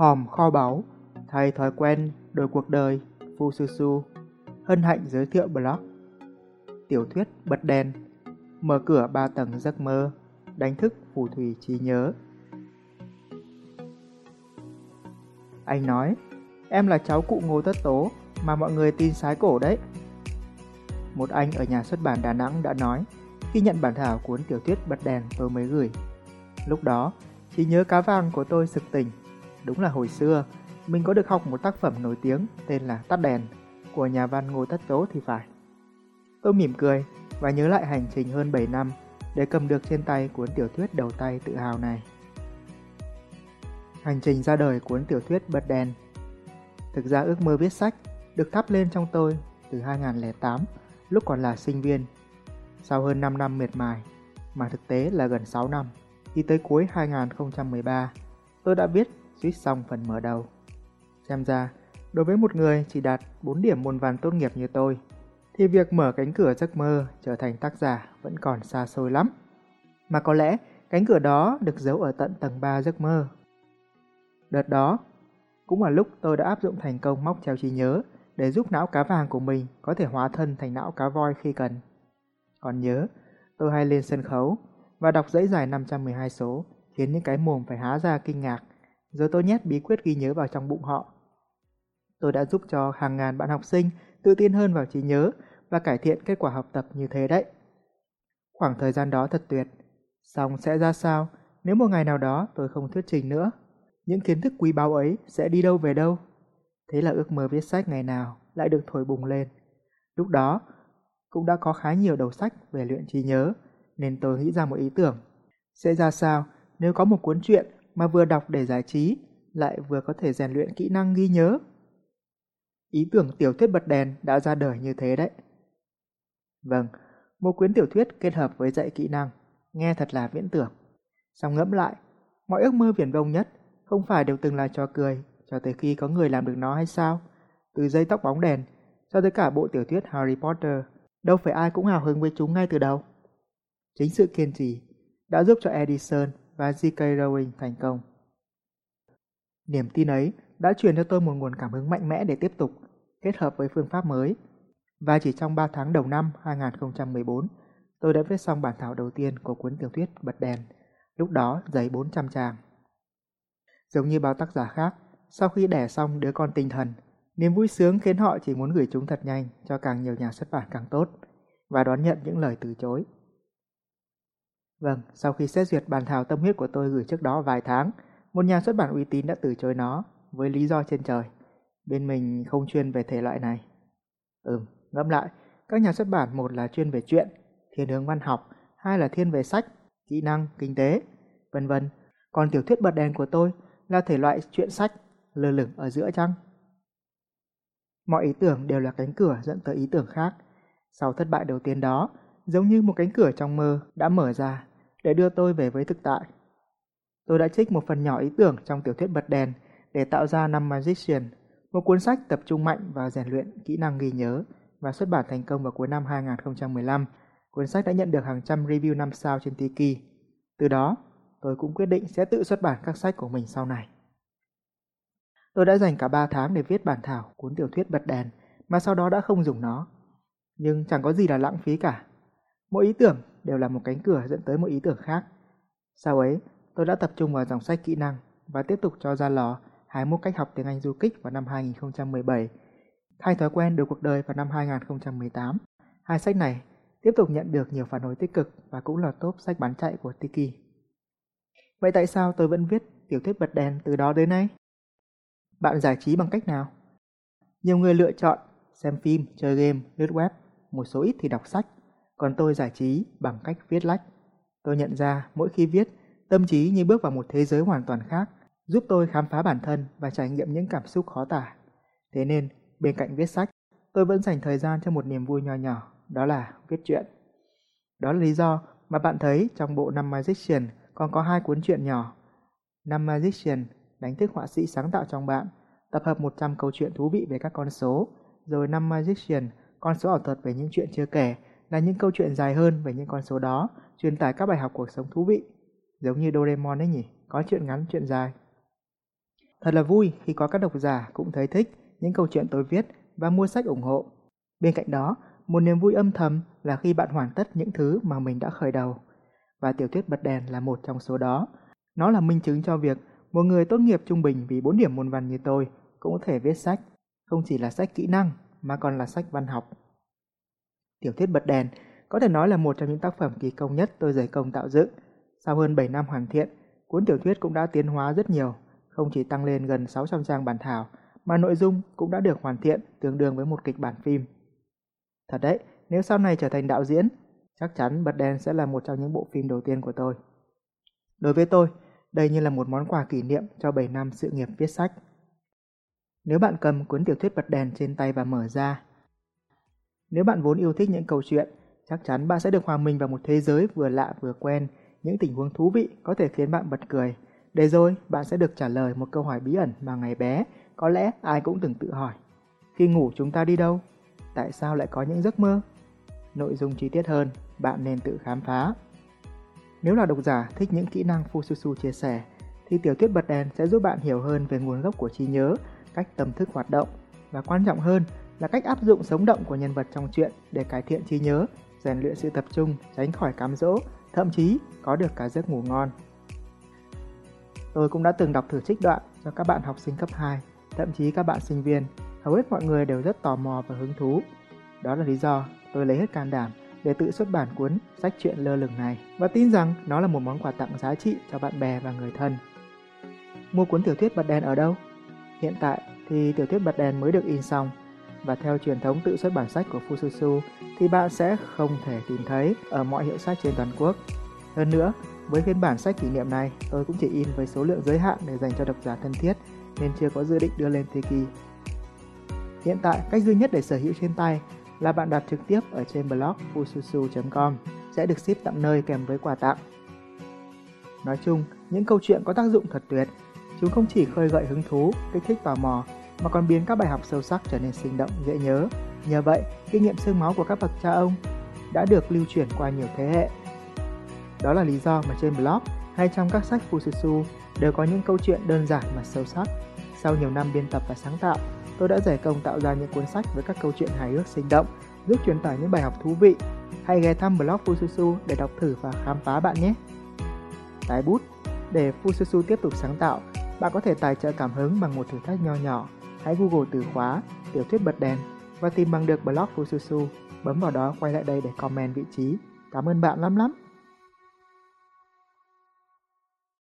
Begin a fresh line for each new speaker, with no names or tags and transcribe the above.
hòm kho báu, thay thói quen, đổi cuộc đời, Phu Su Su, hân hạnh giới thiệu blog. Tiểu thuyết bật đèn, mở cửa ba tầng giấc mơ, đánh thức phù thủy trí nhớ. Anh nói, em là cháu cụ Ngô Tất Tố mà mọi người tin sái cổ đấy. Một anh ở nhà xuất bản Đà Nẵng đã nói, khi nhận bản thảo cuốn tiểu thuyết bật đèn tôi mới gửi. Lúc đó, trí nhớ cá vàng của tôi sực tỉnh. Đúng là hồi xưa, mình có được học một tác phẩm nổi tiếng tên là Tắt đèn của nhà văn Ngô Tất Tố thì phải. Tôi mỉm cười và nhớ lại hành trình hơn 7 năm để cầm được trên tay cuốn tiểu thuyết đầu tay tự hào này. Hành trình ra đời cuốn tiểu thuyết Bật đèn Thực ra ước mơ viết sách được thắp lên trong tôi từ 2008 lúc còn là sinh viên. Sau hơn 5 năm miệt mài, mà thực tế là gần 6 năm, thì tới cuối 2013, tôi đã viết suýt xong phần mở đầu. Xem ra, đối với một người chỉ đạt 4 điểm môn văn tốt nghiệp như tôi, thì việc mở cánh cửa giấc mơ trở thành tác giả vẫn còn xa xôi lắm. Mà có lẽ cánh cửa đó được giấu ở tận tầng 3 giấc mơ. Đợt đó, cũng là lúc tôi đã áp dụng thành công móc treo trí nhớ để giúp não cá vàng của mình có thể hóa thân thành não cá voi khi cần. Còn nhớ, tôi hay lên sân khấu và đọc dãy dài 512 số khiến những cái mồm phải há ra kinh ngạc, rồi tôi nhét bí quyết ghi nhớ vào trong bụng họ. Tôi đã giúp cho hàng ngàn bạn học sinh tự tin hơn vào trí nhớ và cải thiện kết quả học tập như thế đấy. Khoảng thời gian đó thật tuyệt. Xong sẽ ra sao nếu một ngày nào đó tôi không thuyết trình nữa? Những kiến thức quý báu ấy sẽ đi đâu về đâu? Thế là ước mơ viết sách ngày nào lại được thổi bùng lên. Lúc đó, cũng đã có khá nhiều đầu sách về luyện trí nhớ, nên tôi nghĩ ra một ý tưởng. Sẽ ra sao nếu có một cuốn truyện mà vừa đọc để giải trí, lại vừa có thể rèn luyện kỹ năng ghi nhớ? Ý tưởng tiểu thuyết bật đèn đã ra đời như thế đấy. Vâng, một cuốn tiểu thuyết kết hợp với dạy kỹ năng, nghe thật là viễn tưởng. Xong ngẫm lại, mọi ước mơ viển vông nhất không phải đều từng là trò cười cho tới khi có người làm được nó hay sao? Từ dây tóc bóng đèn cho tới cả bộ tiểu thuyết Harry Potter, đâu phải ai cũng hào hứng với chúng ngay từ đầu. Chính sự kiên trì đã giúp cho Edison và J.K. Rowling thành công. Niềm tin ấy đã truyền cho tôi một nguồn cảm hứng mạnh mẽ để tiếp tục, kết hợp với phương pháp mới. Và chỉ trong 3 tháng đầu năm 2014, tôi đã viết xong bản thảo đầu tiên của cuốn tiểu thuyết Bật đèn, lúc đó dày 400 trang. Giống như bao tác giả khác, sau khi đẻ xong đứa con tinh thần, niềm vui sướng khiến họ chỉ muốn gửi chúng thật nhanh cho càng nhiều nhà xuất bản càng tốt và đón nhận những lời từ chối. Vâng, sau khi xét duyệt bản thảo tâm huyết của tôi gửi trước đó vài tháng, một nhà xuất bản uy tín đã từ chối nó với lý do trên trời. Bên mình không chuyên về thể loại này. Ừm, ngẫm lại, các nhà xuất bản một là chuyên về chuyện, thiên hướng văn học, hai là thiên về sách, kỹ năng, kinh tế, vân vân. Còn tiểu thuyết bật đèn của tôi là thể loại chuyện sách, lơ lửng ở giữa chăng? Mọi ý tưởng đều là cánh cửa dẫn tới ý tưởng khác. Sau thất bại đầu tiên đó, giống như một cánh cửa trong mơ đã mở ra để đưa tôi về với thực tại. Tôi đã trích một phần nhỏ ý tưởng trong tiểu thuyết bật đèn để tạo ra năm Magician, một cuốn sách tập trung mạnh và rèn luyện kỹ năng ghi nhớ và xuất bản thành công vào cuối năm 2015. Cuốn sách đã nhận được hàng trăm review 5 sao trên Tiki. Từ đó, tôi cũng quyết định sẽ tự xuất bản các sách của mình sau này. Tôi đã dành cả 3 tháng để viết bản thảo cuốn tiểu thuyết bật đèn mà sau đó đã không dùng nó. Nhưng chẳng có gì là lãng phí cả. Mỗi ý tưởng đều là một cánh cửa dẫn tới một ý tưởng khác. Sau ấy, tôi đã tập trung vào dòng sách kỹ năng và tiếp tục cho ra lò 21 cách học tiếng Anh du kích vào năm 2017, thay thói quen được cuộc đời vào năm 2018. Hai sách này tiếp tục nhận được nhiều phản hồi tích cực và cũng là top sách bán chạy của Tiki. Vậy tại sao tôi vẫn viết tiểu thuyết bật đèn từ đó đến nay? Bạn giải trí bằng cách nào? Nhiều người lựa chọn xem phim, chơi game, lướt web, một số ít thì đọc sách, còn tôi giải trí bằng cách viết lách. Tôi nhận ra mỗi khi viết, tâm trí như bước vào một thế giới hoàn toàn khác, giúp tôi khám phá bản thân và trải nghiệm những cảm xúc khó tả. Thế nên, bên cạnh viết sách, tôi vẫn dành thời gian cho một niềm vui nhỏ nhỏ, đó là viết truyện. Đó là lý do mà bạn thấy trong bộ năm Magician còn có hai cuốn truyện nhỏ. Năm Magician đánh thức họa sĩ sáng tạo trong bạn, tập hợp 100 câu chuyện thú vị về các con số, rồi năm Magician, con số ảo thuật về những chuyện chưa kể, là những câu chuyện dài hơn về những con số đó, truyền tải các bài học cuộc sống thú vị. Giống như Doraemon ấy nhỉ, có chuyện ngắn chuyện dài. Thật là vui khi có các độc giả cũng thấy thích những câu chuyện tôi viết và mua sách ủng hộ. Bên cạnh đó, một niềm vui âm thầm là khi bạn hoàn tất những thứ mà mình đã khởi đầu. Và tiểu thuyết bật đèn là một trong số đó. Nó là minh chứng cho việc một người tốt nghiệp trung bình vì 4 điểm môn văn như tôi cũng có thể viết sách, không chỉ là sách kỹ năng mà còn là sách văn học. Tiểu thuyết bật đèn có thể nói là một trong những tác phẩm kỳ công nhất tôi dày công tạo dựng. Sau hơn 7 năm hoàn thiện, cuốn tiểu thuyết cũng đã tiến hóa rất nhiều, không chỉ tăng lên gần 600 trang bản thảo, mà nội dung cũng đã được hoàn thiện tương đương với một kịch bản phim. Thật đấy, nếu sau này trở thành đạo diễn, chắc chắn Bật Đèn sẽ là một trong những bộ phim đầu tiên của tôi. Đối với tôi, đây như là một món quà kỷ niệm cho 7 năm sự nghiệp viết sách. Nếu bạn cầm cuốn tiểu thuyết Bật Đèn trên tay và mở ra, nếu bạn vốn yêu thích những câu chuyện, chắc chắn bạn sẽ được hòa mình vào một thế giới vừa lạ vừa quen, những tình huống thú vị có thể khiến bạn bật cười. Để rồi, bạn sẽ được trả lời một câu hỏi bí ẩn mà ngày bé, có lẽ ai cũng từng tự hỏi. Khi ngủ chúng ta đi đâu? Tại sao lại có những giấc mơ? Nội dung chi tiết hơn, bạn nên tự khám phá. Nếu là độc giả thích những kỹ năng Fususu chia sẻ, thì tiểu thuyết bật đèn sẽ giúp bạn hiểu hơn về nguồn gốc của trí nhớ, cách tâm thức hoạt động và quan trọng hơn là cách áp dụng sống động của nhân vật trong truyện để cải thiện trí nhớ, rèn luyện sự tập trung, tránh khỏi cám dỗ, thậm chí có được cả giấc ngủ ngon. Tôi cũng đã từng đọc thử trích đoạn cho các bạn học sinh cấp 2, thậm chí các bạn sinh viên, hầu hết mọi người đều rất tò mò và hứng thú. Đó là lý do tôi lấy hết can đảm để tự xuất bản cuốn sách truyện lơ lửng này và tin rằng nó là một món quà tặng giá trị cho bạn bè và người thân. Mua cuốn tiểu thuyết bật đèn ở đâu? Hiện tại thì tiểu thuyết bật đèn mới được in xong và theo truyền thống tự xuất bản sách của Fususu thì bạn sẽ không thể tìm thấy ở mọi hiệu sách trên toàn quốc. Hơn nữa, với phiên bản sách kỷ niệm này, tôi cũng chỉ in với số lượng giới hạn để dành cho độc giả thân thiết nên chưa có dự định đưa lên Tiki. Hiện tại, cách duy nhất để sở hữu trên tay là bạn đặt trực tiếp ở trên blog fususu.com sẽ được ship tận nơi kèm với quà tặng. Nói chung, những câu chuyện có tác dụng thật tuyệt. Chúng không chỉ khơi gợi hứng thú, kích thích tò mò, mà còn biến các bài học sâu sắc trở nên sinh động, dễ nhớ. Nhờ vậy, kinh nghiệm xương máu của các bậc cha ông đã được lưu truyền qua nhiều thế hệ. Đó là lý do mà trên blog hay trong các sách Fususu đều có những câu chuyện đơn giản mà sâu sắc. Sau nhiều năm biên tập và sáng tạo, tôi đã giải công tạo ra những cuốn sách với các câu chuyện hài hước sinh động, giúp truyền tải những bài học thú vị. Hãy ghé thăm blog Fususu để đọc thử và khám phá bạn nhé. Tái bút Để Fususu tiếp tục sáng tạo, bạn có thể tài trợ cảm hứng bằng một thử thách nho nhỏ. Hãy Google từ khóa, tiểu thuyết bật đèn và tìm bằng được blog Fususu. Bấm vào đó quay lại đây để comment vị trí. Cảm ơn bạn lắm lắm.